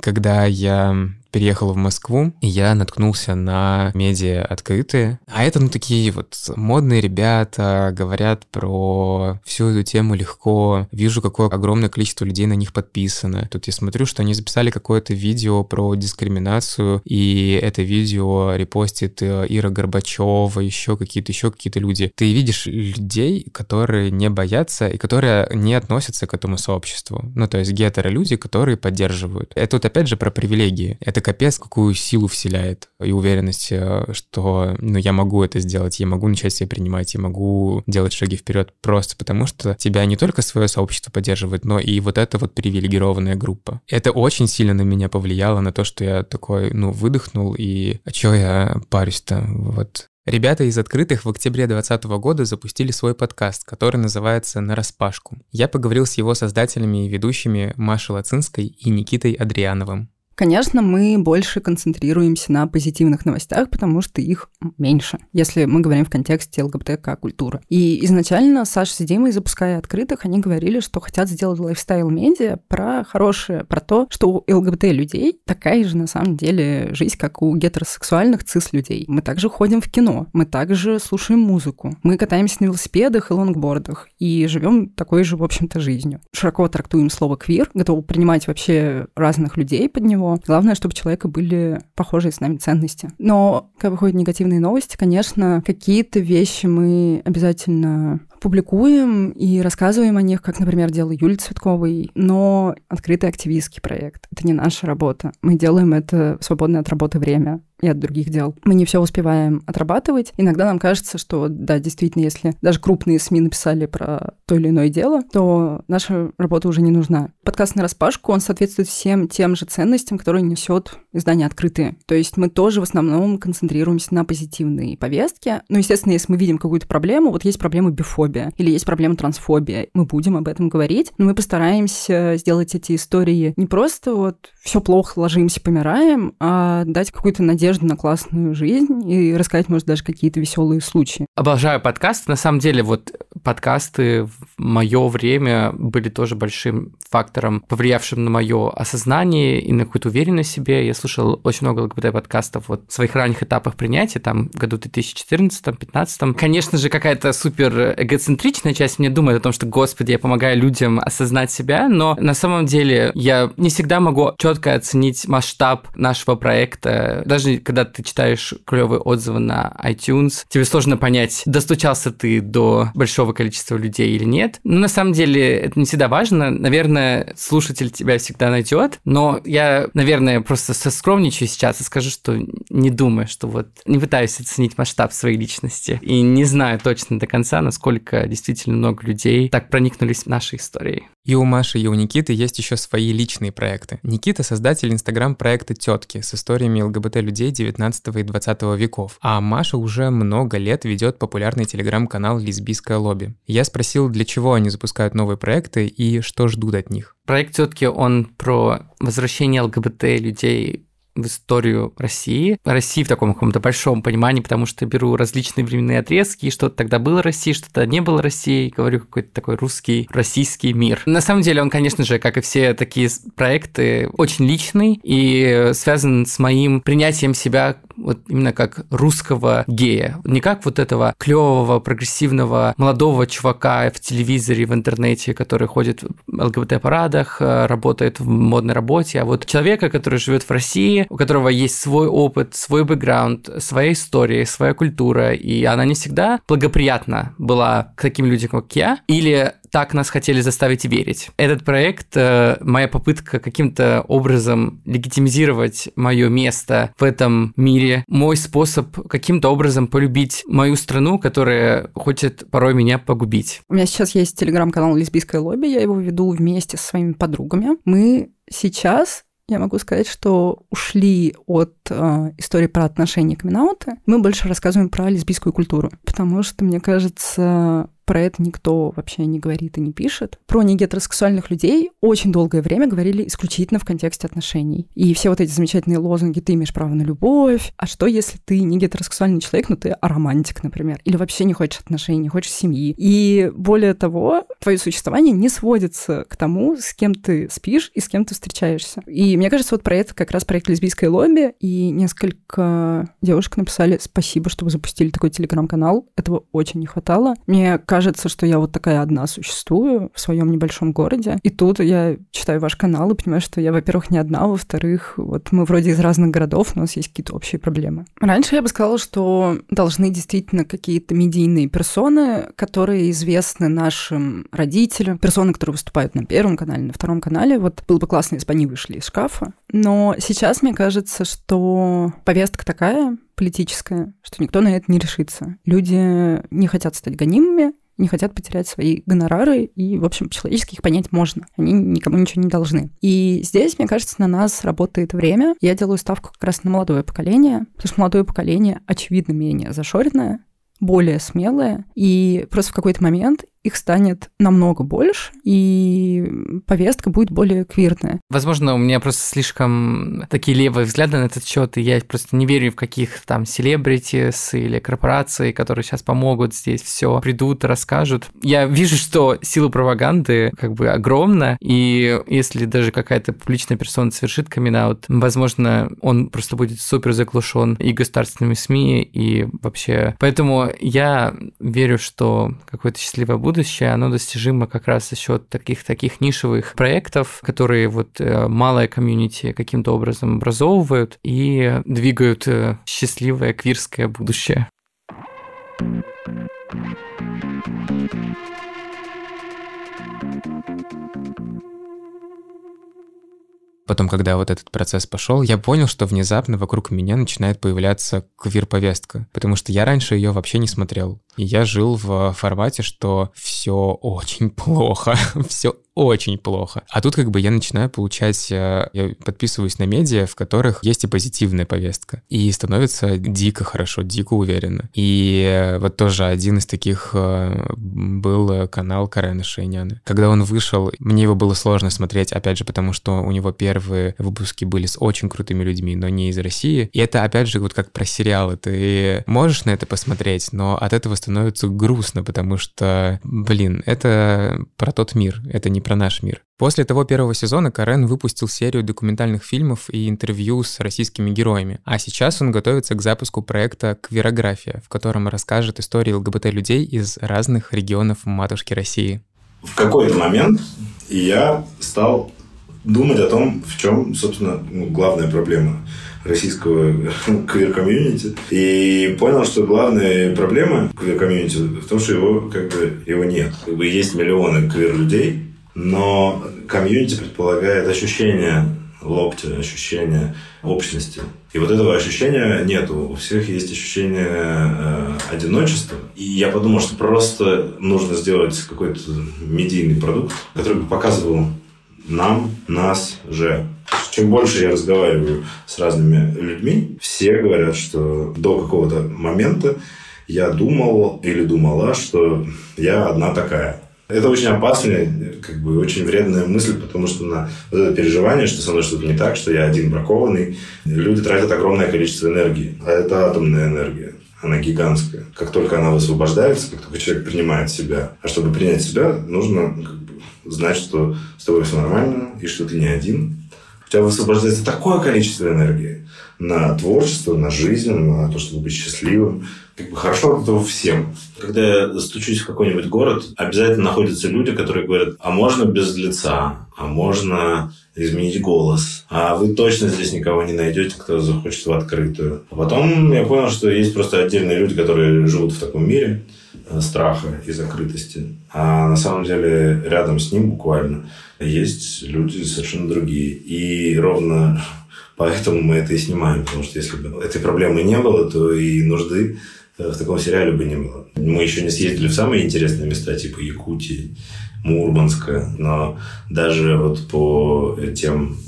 Когда я переехал в Москву, я наткнулся на медиа открытые. А это, ну, такие вот модные ребята, говорят про всю эту тему легко. Вижу, какое огромное количество людей на них подписано. Тут я смотрю, что они записали какое-то видео про дискриминацию, и это видео репостит э, Ира Горбачева, еще какие-то, еще какие-то люди. Ты видишь людей, которые не боятся и которые не относятся к этому сообществу. Ну, то есть гетеро-люди, которые поддерживают. Это вот опять же про привилегии. Это капец какую силу вселяет и уверенность, э, что ну, я могу это сделать, я могу начать себя принимать, я могу делать шаги вперед просто потому, что тебя не только свое сообщество поддерживает, но и вот эта вот привилегированная группа. Это очень сильно на меня повлияло, на то, что я такой, ну, выдохнул, и а чё я парюсь-то? Вот Ребята из открытых в октябре 2020 года запустили свой подкаст, который называется «На распашку». Я поговорил с его создателями и ведущими Машей Лацинской и Никитой Адриановым. Конечно, мы больше концентрируемся на позитивных новостях, потому что их меньше, если мы говорим в контексте ЛГБТК культуры. И изначально Саша с Димой, запуская открытых, они говорили, что хотят сделать лайфстайл-медиа про хорошее, про то, что у ЛГБТ-людей такая же на самом деле жизнь, как у гетеросексуальных цис-людей. Мы также ходим в кино, мы также слушаем музыку, мы катаемся на велосипедах и лонгбордах и живем такой же, в общем-то, жизнью. Широко трактуем слово «квир», готовы принимать вообще разных людей под него, Главное, чтобы у человека были похожие с нами ценности. Но, когда выходят негативные новости, конечно, какие-то вещи мы обязательно публикуем и рассказываем о них, как, например, делала Юлия Цветковой, но открытый активистский проект. Это не наша работа. Мы делаем это в свободное от работы время и от других дел. Мы не все успеваем отрабатывать. Иногда нам кажется, что, да, действительно, если даже крупные СМИ написали про то или иное дело, то наша работа уже не нужна. Подкаст на распашку, он соответствует всем тем же ценностям, которые несет издание открытые. То есть мы тоже в основном концентрируемся на позитивной повестке. Но, естественно, если мы видим какую-то проблему, вот есть проблема бифобия или есть проблема трансфобия, мы будем об этом говорить, но мы постараемся сделать эти истории не просто вот все плохо, ложимся, помираем, а дать какую-то надежду на классную жизнь и рассказать, может, даже какие-то веселые случаи. Обожаю подкасты. На самом деле, вот подкасты в мое время были тоже большим фактором, повлиявшим на мое осознание и на какую-то уверенность в себе. Я слушал очень много ЛГБТ-подкастов вот в своих ранних этапах принятия, там, году 2014-2015. Конечно же, какая-то супер эгоцентричная часть мне думает о том, что, господи, я помогаю людям осознать себя, но на самом деле я не всегда могу четко оценить масштаб нашего проекта. Даже когда ты читаешь клевые отзывы на iTunes, тебе сложно понять, достучался ты до большого количества людей или нет. Но на самом деле это не всегда важно. Наверное, слушатель тебя всегда найдет. Но я, наверное, просто соскромничаю сейчас и скажу, что не думаю, что вот не пытаюсь оценить масштаб своей личности. И не знаю точно до конца, насколько действительно много людей так проникнулись нашей историей. И у Маши, и у Никиты есть еще свои личные проекты. Никита — создатель инстаграм-проекта «Тетки» с историями ЛГБТ-людей 19 и 20 веков. А Маша уже много лет ведет популярный телеграм-канал «Лесбийское лобби». Я спросил, для чего они запускают новые проекты и что ждут от них. Проект «Тетки» он про возвращение ЛГБТ-людей в историю России. России в таком каком-то большом понимании, потому что беру различные временные отрезки, что-то тогда было Россией, что-то не было Россией, говорю какой-то такой русский, российский мир. На самом деле он, конечно же, как и все такие проекты, очень личный и связан с моим принятием себя вот именно как русского гея. Не как вот этого клевого, прогрессивного, молодого чувака в телевизоре, в интернете, который ходит в ЛГБТ-парадах, э, работает в модной работе, а вот человека, который живет в России, у которого есть свой опыт, свой бэкграунд, своя история, своя культура, и она не всегда благоприятна была к таким людям, как я, или так нас хотели заставить верить. Этот проект, э, моя попытка каким-то образом легитимизировать мое место в этом мире, мой способ каким-то образом полюбить мою страну, которая хочет порой меня погубить. У меня сейчас есть телеграм-канал «Лесбийское лобби», я его веду вместе со своими подругами. Мы сейчас я могу сказать, что ушли от э, истории про отношения к Мы больше рассказываем про лесбийскую культуру, потому что, мне кажется, про это никто вообще не говорит и не пишет. Про негетеросексуальных людей очень долгое время говорили исключительно в контексте отношений. И все вот эти замечательные лозунги «ты имеешь право на любовь», а что если ты не гетеросексуальный человек, но ты аромантик, например, или вообще не хочешь отношений, не хочешь семьи. И более того, твое существование не сводится к тому, с кем ты спишь и с кем ты встречаешься. И мне кажется, вот про это как раз проект «Лесбийское лобби», и несколько девушек написали «Спасибо, что вы запустили такой телеграм-канал, этого очень не хватало». Мне кажется, кажется, что я вот такая одна существую в своем небольшом городе. И тут я читаю ваш канал и понимаю, что я, во-первых, не одна, во-вторых, вот мы вроде из разных городов, но у нас есть какие-то общие проблемы. Раньше я бы сказала, что должны действительно какие-то медийные персоны, которые известны нашим родителям, персоны, которые выступают на Первом канале, на Втором канале. Вот было бы классно, если бы они вышли из шкафа. Но сейчас мне кажется, что повестка такая, политическая, что никто на это не решится. Люди не хотят стать гонимыми, не хотят потерять свои гонорары, и, в общем, по-человечески их понять можно. Они никому ничего не должны. И здесь, мне кажется, на нас работает время. Я делаю ставку как раз на молодое поколение, потому что молодое поколение, очевидно, менее зашоренное, более смелое, и просто в какой-то момент их станет намного больше, и повестка будет более квирная. Возможно, у меня просто слишком такие левые взгляды на этот счет, и я просто не верю в каких там селебритис или корпорации, которые сейчас помогут здесь все придут, расскажут. Я вижу, что сила пропаганды как бы огромна, и если даже какая-то публичная персона совершит камин возможно, он просто будет супер заглушен и государственными СМИ, и вообще. Поэтому я верю, что какое-то счастливое будущее будущее, оно достижимо как раз за счет таких, таких нишевых проектов, которые вот э, малое комьюнити каким-то образом образовывают и двигают э, счастливое квирское будущее. Потом, когда вот этот процесс пошел, я понял, что внезапно вокруг меня начинает появляться квир-повестка, потому что я раньше ее вообще не смотрел. И я жил в формате, что все очень плохо, все очень плохо. А тут как бы я начинаю получать, э, я подписываюсь на медиа, в которых есть и позитивная повестка. И становится дико хорошо, дико уверенно. И э, вот тоже один из таких э, был канал Карена Шейняна. Когда он вышел, мне его было сложно смотреть, опять же, потому что у него первые выпуски были с очень крутыми людьми, но не из России. И это, опять же, вот как про сериалы. Ты можешь на это посмотреть, но от этого становится грустно, потому что, блин, это про тот мир, это не про наш мир. После того первого сезона Карен выпустил серию документальных фильмов и интервью с российскими героями, а сейчас он готовится к запуску проекта «Квирография», в котором расскажет истории ЛГБТ-людей из разных регионов матушки России. В какой-то момент я стал думать о том, в чем, собственно, ну, главная проблема российского квир-комьюнити и понял, что главная проблема квир-комьюнити в том, что его как бы его нет. Как бы есть миллионы квир-людей, но комьюнити предполагает ощущение локтя, ощущение общности. И вот этого ощущения нету. У всех есть ощущение э, одиночества. И я подумал, что просто нужно сделать какой-то медийный продукт, который бы показывал нам, нас же. Чем больше я разговариваю с разными людьми, все говорят, что до какого-то момента я думал или думала, что я одна такая. Это очень опасная, как бы очень вредная мысль, потому что на вот это переживание, что со мной что-то не так, что я один бракованный, люди тратят огромное количество энергии. А это атомная энергия. Она гигантская. Как только она высвобождается, как только человек принимает себя. А чтобы принять себя, нужно как бы, знать, что с тобой все нормально, и что ты не один. У тебя высвобождается такое количество энергии на творчество, на жизнь, на то, чтобы быть счастливым. Как бы хорошо это всем. Когда я стучусь в какой-нибудь город, обязательно находятся люди, которые говорят, а можно без лица, а можно изменить голос, а вы точно здесь никого не найдете, кто захочет в открытую. А потом я понял, что есть просто отдельные люди, которые живут в таком мире э, страха и закрытости. А на самом деле рядом с ним буквально есть люди совершенно другие. И ровно Поэтому мы это и снимаем, потому что если бы этой проблемы не было, то и нужды в таком сериале бы не было. Мы еще не съездили в самые интересные места, типа Якутии, Мурманска, но даже вот по тем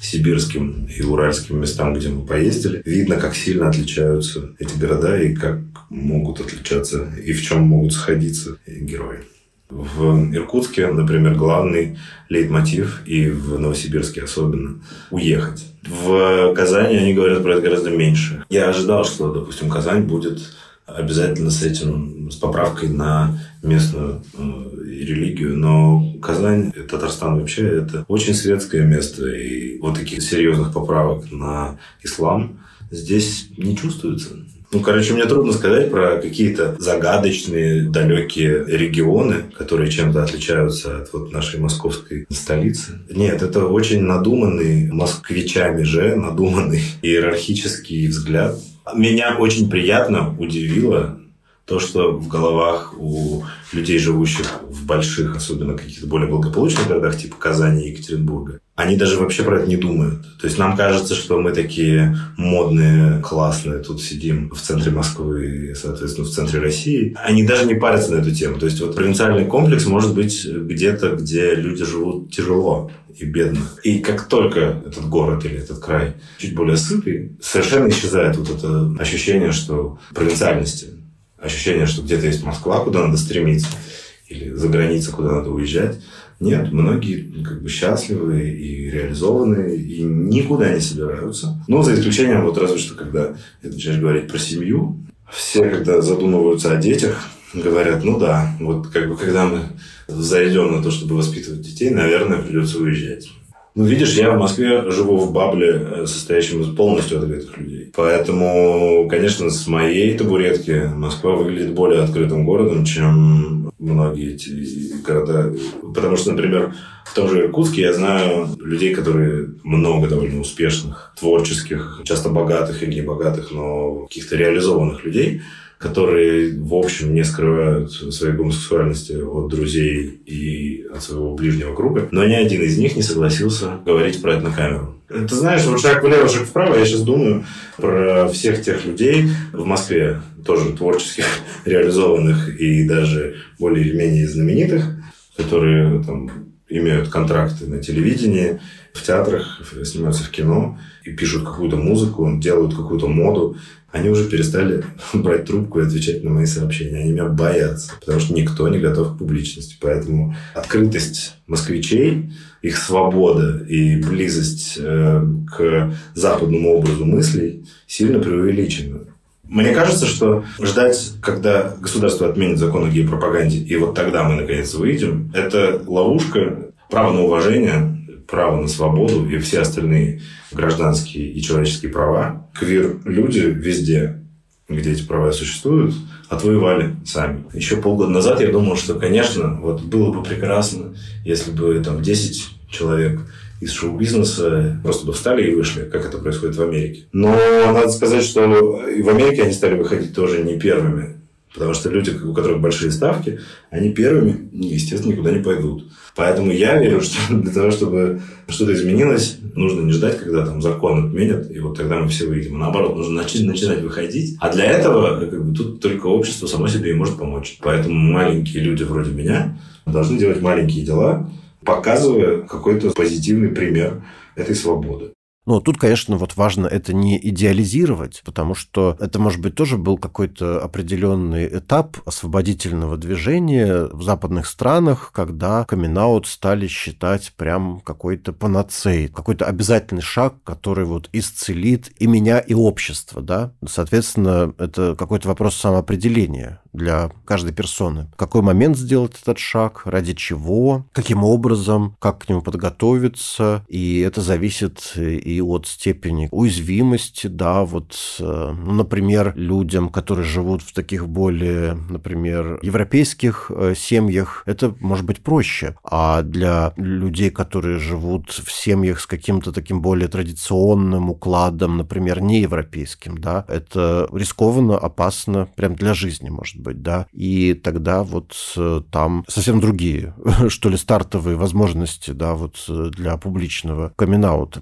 сибирским и уральским местам, где мы поездили, видно, как сильно отличаются эти города и как могут отличаться и в чем могут сходиться герои. В Иркутске, например, главный лейтмотив, и в Новосибирске особенно, уехать. В Казани они говорят про это гораздо меньше. Я ожидал, что, допустим, Казань будет обязательно с этим, с поправкой на местную э, религию, но Казань, Татарстан вообще, это очень светское место, и вот таких серьезных поправок на ислам здесь не чувствуется. Ну, короче, мне трудно сказать про какие-то загадочные, далекие регионы, которые чем-то отличаются от вот нашей московской столицы. Нет, это очень надуманный, москвичами же, надуманный иерархический взгляд. Меня очень приятно удивило то, что в головах у людей, живущих в больших, особенно каких-то более благополучных городах, типа Казани и Екатеринбурга, они даже вообще про это не думают. То есть нам кажется, что мы такие модные, классные, тут сидим в центре Москвы, соответственно, в центре России. Они даже не парятся на эту тему. То есть вот провинциальный комплекс может быть где-то, где люди живут тяжело и бедно. И как только этот город или этот край чуть более сытый, совершенно исчезает вот это ощущение, что провинциальности ощущение, что где-то есть Москва, куда надо стремиться, или за границу, куда надо уезжать. Нет, многие как бы счастливы и реализованы, и никуда не собираются. Ну, за исключением, вот разве что, когда ты начинаешь говорить про семью, все, когда задумываются о детях, говорят, ну да, вот как бы когда мы зайдем на то, чтобы воспитывать детей, наверное, придется уезжать. Ну, видишь, я в Москве живу в бабле, э, состоящем полностью от этих людей. Поэтому, конечно, с моей табуретки Москва выглядит более открытым городом, чем многие эти города. Потому что, например, в том же Иркутске я знаю людей, которые много довольно успешных, творческих, часто богатых или небогатых, но каких-то реализованных людей – которые, в общем, не скрывают своей гомосексуальности от друзей и от своего ближнего круга, но ни один из них не согласился говорить про это на камеру. Ты знаешь, вот шаг влево, шаг вправо, я сейчас думаю про всех тех людей в Москве, тоже творческих, реализованных и даже более или менее знаменитых, которые там имеют контракты на телевидении, в театрах, снимаются в кино и пишут какую-то музыку, делают какую-то моду они уже перестали брать трубку и отвечать на мои сообщения. Они меня боятся, потому что никто не готов к публичности. Поэтому открытость москвичей, их свобода и близость э, к западному образу мыслей сильно преувеличена. Мне кажется, что ждать, когда государство отменит закон о гей-пропаганде, и вот тогда мы наконец выйдем, это ловушка, право на уважение, право на свободу и все остальные гражданские и человеческие права, квир-люди везде, где эти права существуют, отвоевали сами. Еще полгода назад я думал, что, конечно, вот было бы прекрасно, если бы там 10 человек из шоу-бизнеса просто бы встали и вышли, как это происходит в Америке. Но надо сказать, что в Америке они стали выходить тоже не первыми. Потому что люди, у которых большие ставки, они первыми, естественно, никуда не пойдут. Поэтому я верю, что для того, чтобы что-то изменилось, нужно не ждать, когда там закон отменят, и вот тогда мы все выйдем. А наоборот, нужно начать, начинать выходить. А для этого как бы, тут только общество само себе и может помочь. Поэтому маленькие люди вроде меня должны делать маленькие дела, показывая какой-то позитивный пример этой свободы. Но тут, конечно, вот важно это не идеализировать, потому что это, может быть, тоже был какой-то определенный этап освободительного движения в западных странах, когда камин стали считать прям какой-то панацеей, какой-то обязательный шаг, который вот исцелит и меня, и общество, да. Соответственно, это какой-то вопрос самоопределения для каждой персоны. В какой момент сделать этот шаг, ради чего, каким образом, как к нему подготовиться, и это зависит и от степени уязвимости, да, вот, э, ну, например, людям, которые живут в таких более, например, европейских э, семьях, это может быть проще, а для людей, которые живут в семьях с каким-то таким более традиционным укладом, например, неевропейским, да, это рискованно, опасно, прям для жизни, может быть, да, и тогда вот э, там совсем другие, что ли, стартовые возможности, да, вот для публичного камин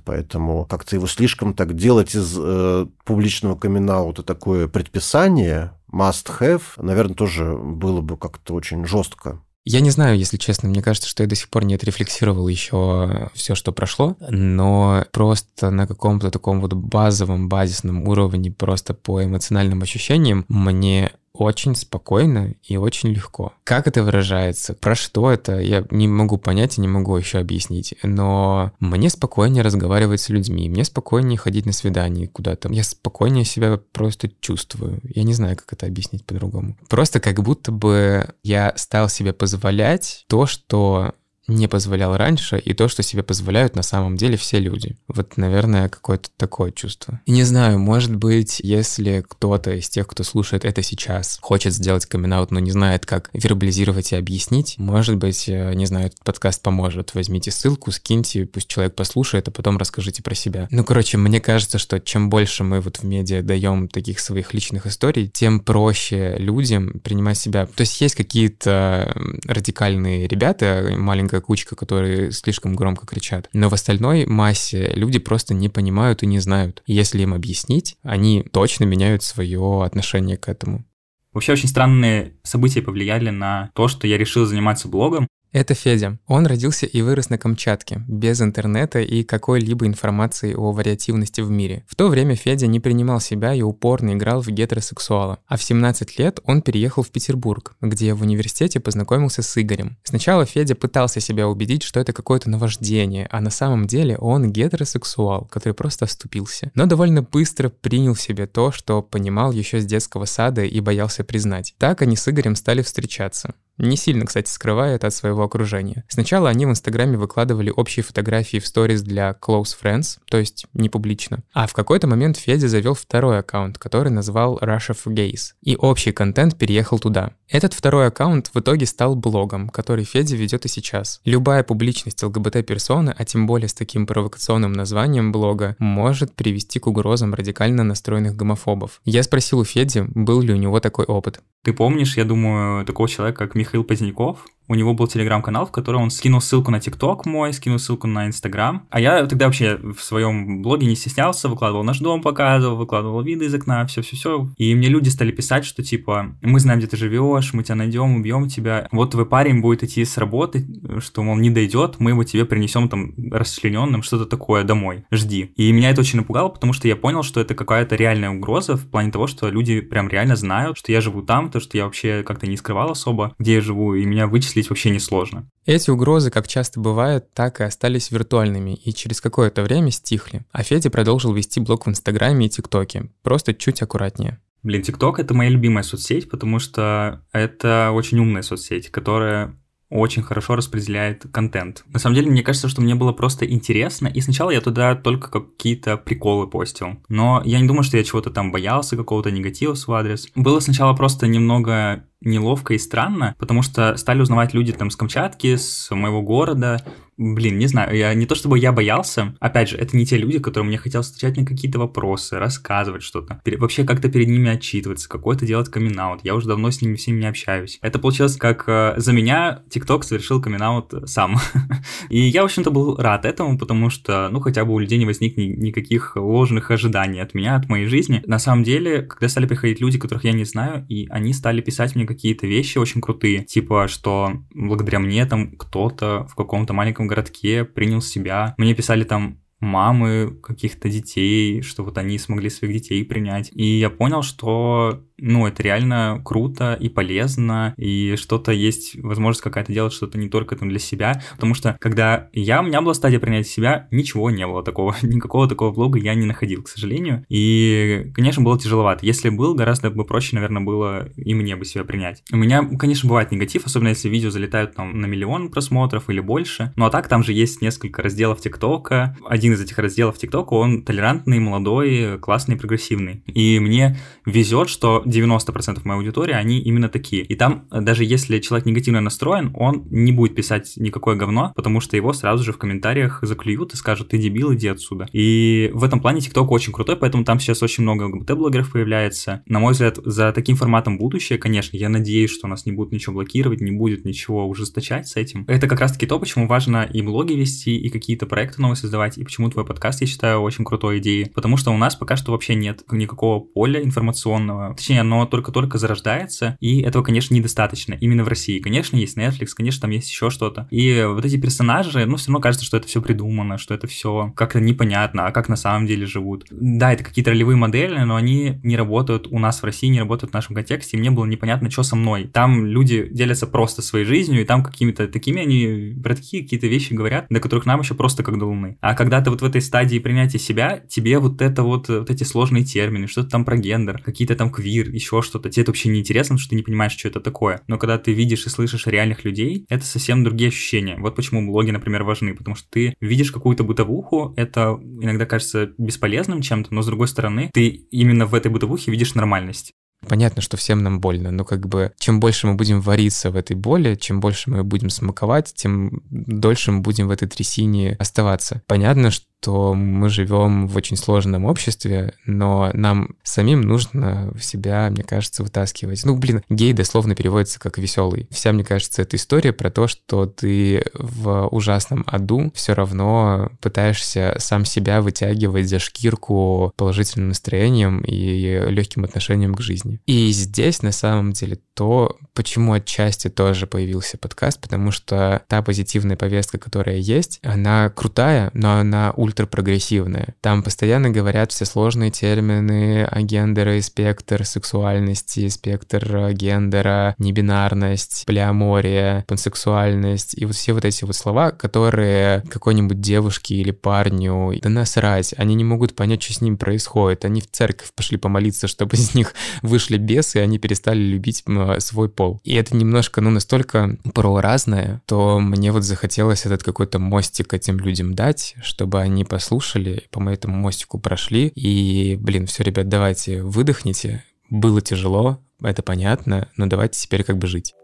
поэтому как-то его слишком так делать из э, публичного камин такое предписание, must have, наверное, тоже было бы как-то очень жестко. Я не знаю, если честно, мне кажется, что я до сих пор не отрефлексировал еще все, что прошло, но просто на каком-то таком вот базовом, базисном уровне, просто по эмоциональным ощущениям, мне очень спокойно и очень легко. Как это выражается? Про что это? Я не могу понять и не могу еще объяснить. Но мне спокойнее разговаривать с людьми, мне спокойнее ходить на свидание куда-то. Я спокойнее себя просто чувствую. Я не знаю, как это объяснить по-другому. Просто как будто бы я стал себе позволять то, что не позволял раньше, и то, что себе позволяют на самом деле все люди. Вот, наверное, какое-то такое чувство. И не знаю, может быть, если кто-то из тех, кто слушает это сейчас, хочет сделать камин но не знает, как вербализировать и объяснить, может быть, э, не знаю, этот подкаст поможет. Возьмите ссылку, скиньте, пусть человек послушает, а потом расскажите про себя. Ну, короче, мне кажется, что чем больше мы вот в медиа даем таких своих личных историй, тем проще людям принимать себя. То есть есть какие-то радикальные ребята, маленькая маленькая кучка, которые слишком громко кричат. Но в остальной массе люди просто не понимают и не знают. И если им объяснить, они точно меняют свое отношение к этому. Вообще очень странные события повлияли на то, что я решил заниматься блогом. Это Федя. Он родился и вырос на Камчатке, без интернета и какой-либо информации о вариативности в мире. В то время Федя не принимал себя и упорно играл в гетеросексуала. А в 17 лет он переехал в Петербург, где в университете познакомился с Игорем. Сначала Федя пытался себя убедить, что это какое-то наваждение, а на самом деле он гетеросексуал, который просто оступился. Но довольно быстро принял в себе то, что понимал еще с детского сада и боялся признать. Так они с Игорем стали встречаться. Не сильно, кстати, скрывая это от своего окружения. Сначала они в Инстаграме выкладывали общие фотографии в сторис для close friends, то есть не публично. А в какой-то момент Федя завел второй аккаунт, который назвал Russia for Gays. И общий контент переехал туда. Этот второй аккаунт в итоге стал блогом, который Федя ведет и сейчас. Любая публичность ЛГБТ-персоны, а тем более с таким провокационным названием блога, может привести к угрозам радикально настроенных гомофобов. Я спросил у Феди, был ли у него такой опыт. Ты помнишь, я думаю, такого человека, как Михаил Поздняков? У него был телеграм-канал, в котором он скинул ссылку на ТикТок мой, скинул ссылку на Инстаграм. А я тогда вообще в своем блоге не стеснялся, выкладывал наш дом, показывал, выкладывал виды из окна, все-все-все. И мне люди стали писать, что типа, мы знаем, где ты живешь, мы тебя найдем, убьем тебя. Вот твой парень будет идти с работы, что, мол, не дойдет, мы его тебе принесем там расчлененным, что-то такое домой. Жди. И меня это очень напугало, потому что я понял, что это какая-то реальная угроза в плане того, что люди прям реально знают, что я живу там, то, что я вообще как-то не скрывал особо, где я живу, и меня вычислили вычислить вообще несложно. Эти угрозы, как часто бывает, так и остались виртуальными и через какое-то время стихли. А Федя продолжил вести блог в Инстаграме и ТикТоке, просто чуть аккуратнее. Блин, ТикТок — это моя любимая соцсеть, потому что это очень умная соцсеть, которая очень хорошо распределяет контент. На самом деле, мне кажется, что мне было просто интересно, и сначала я туда только какие-то приколы постил. Но я не думаю, что я чего-то там боялся, какого-то негатива в свой адрес. Было сначала просто немного неловко и странно, потому что стали узнавать люди там с Камчатки, с моего города, Блин, не знаю, я не то чтобы я боялся, опять же, это не те люди, которым мне хотелось отвечать на какие-то вопросы, рассказывать что-то, вообще как-то перед ними отчитываться, какой-то делать камин -аут. Я уже давно с ними всеми не общаюсь. Это получилось как э, за меня TikTok совершил камин сам. И я, в общем-то, был рад этому, потому что, ну, хотя бы у людей не возник ни никаких ложных ожиданий от меня, от моей жизни. На самом деле, когда стали приходить люди, которых я не знаю, и они стали писать мне какие-то вещи очень крутые, типа, что благодаря мне там кто-то в каком-то маленьком городке принял себя. Мне писали там мамы каких-то детей, что вот они смогли своих детей принять. И я понял, что ну, это реально круто и полезно, и что-то есть, возможность какая-то делать что-то не только там для себя, потому что когда я, у меня была стадия принятия себя, ничего не было такого, никакого такого блога я не находил, к сожалению, и, конечно, было тяжеловато. Если был, гораздо бы проще, наверное, было и мне бы себя принять. У меня, конечно, бывает негатив, особенно если видео залетают там на миллион просмотров или больше, ну а так там же есть несколько разделов ТикТока, один из этих разделов ТикТока, он толерантный, молодой, классный, прогрессивный, и мне везет, что 90% моей аудитории, они именно такие. И там, э, даже если человек негативно настроен, он не будет писать никакое говно, потому что его сразу же в комментариях заклюют и скажут, ты дебил, иди отсюда. И в этом плане TikTok очень крутой, поэтому там сейчас очень много ЛГБТ-блогеров появляется. На мой взгляд, за таким форматом будущее, конечно, я надеюсь, что у нас не будут ничего блокировать, не будет ничего ужесточать с этим. Это как раз-таки то, почему важно и блоги вести, и какие-то проекты новые создавать, и почему твой подкаст, я считаю, очень крутой идеей. Потому что у нас пока что вообще нет никакого поля информационного. Точнее, оно только-только зарождается, и этого, конечно, недостаточно. Именно в России. Конечно, есть Netflix, конечно, там есть еще что-то. И вот эти персонажи, ну, все равно кажется, что это все придумано, что это все как-то непонятно, а как на самом деле живут. Да, это какие-то ролевые модели, но они не работают у нас в России, не работают в нашем контексте, и мне было непонятно, что со мной. Там люди делятся просто своей жизнью, и там какими-то такими они про такие какие-то вещи говорят, до которых нам еще просто как до луны. А когда ты вот в этой стадии принятия себя, тебе вот это вот, вот эти сложные термины, что-то там про гендер, какие-то там квир, еще что-то, тебе это вообще не интересно, что ты не понимаешь, что это такое. Но когда ты видишь и слышишь реальных людей, это совсем другие ощущения. Вот почему блоги, например, важны, потому что ты видишь какую-то бытовуху, это иногда кажется бесполезным чем-то, но с другой стороны, ты именно в этой бытовухе видишь нормальность. Понятно, что всем нам больно, но как бы чем больше мы будем вариться в этой боли, чем больше мы будем смаковать, тем дольше мы будем в этой трясине оставаться. Понятно, что что мы живем в очень сложном обществе, но нам самим нужно себя, мне кажется, вытаскивать. Ну, блин, гей дословно переводится как веселый. Вся, мне кажется, эта история про то, что ты в ужасном аду все равно пытаешься сам себя вытягивать за шкирку положительным настроением и легким отношением к жизни. И здесь, на самом деле, то, почему отчасти тоже появился подкаст, потому что та позитивная повестка, которая есть, она крутая, но она ультрапрогрессивная. Там постоянно говорят все сложные термины гендера и спектр сексуальности, спектр гендера, небинарность, полиамория, пансексуальность и вот все вот эти вот слова, которые какой-нибудь девушке или парню, да насрать, они не могут понять, что с ним происходит. Они в церковь пошли помолиться, чтобы из них вышли бесы, и они перестали любить свой пол. И это немножко, ну, настолько про разное, то мне вот захотелось этот какой-то мостик этим людям дать, чтобы они послушали, по этому мостику прошли, и, блин, все, ребят, давайте выдохните, было тяжело, это понятно, но давайте теперь как бы жить.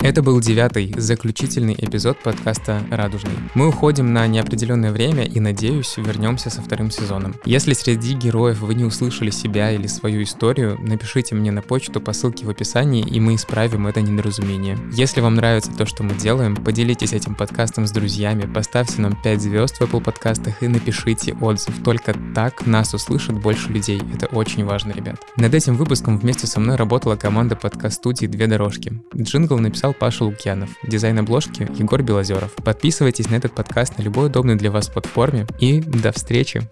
Это был девятый, заключительный эпизод подкаста «Радужный». Мы уходим на неопределенное время и, надеюсь, вернемся со вторым сезоном. Если среди героев вы не услышали себя или свою историю, напишите мне на почту по ссылке в описании, и мы исправим это недоразумение. Если вам нравится то, что мы делаем, поделитесь этим подкастом с друзьями, поставьте нам 5 звезд в Apple подкастах и напишите отзыв. Только так нас услышат больше людей. Это очень важно, ребят. Над этим выпуском вместе со мной работала команда подкаст-студии «Две дорожки». Джингл написал написал Паша Лукьянов. Дизайн обложки Егор Белозеров. Подписывайтесь на этот подкаст на любой удобной для вас платформе. И до встречи!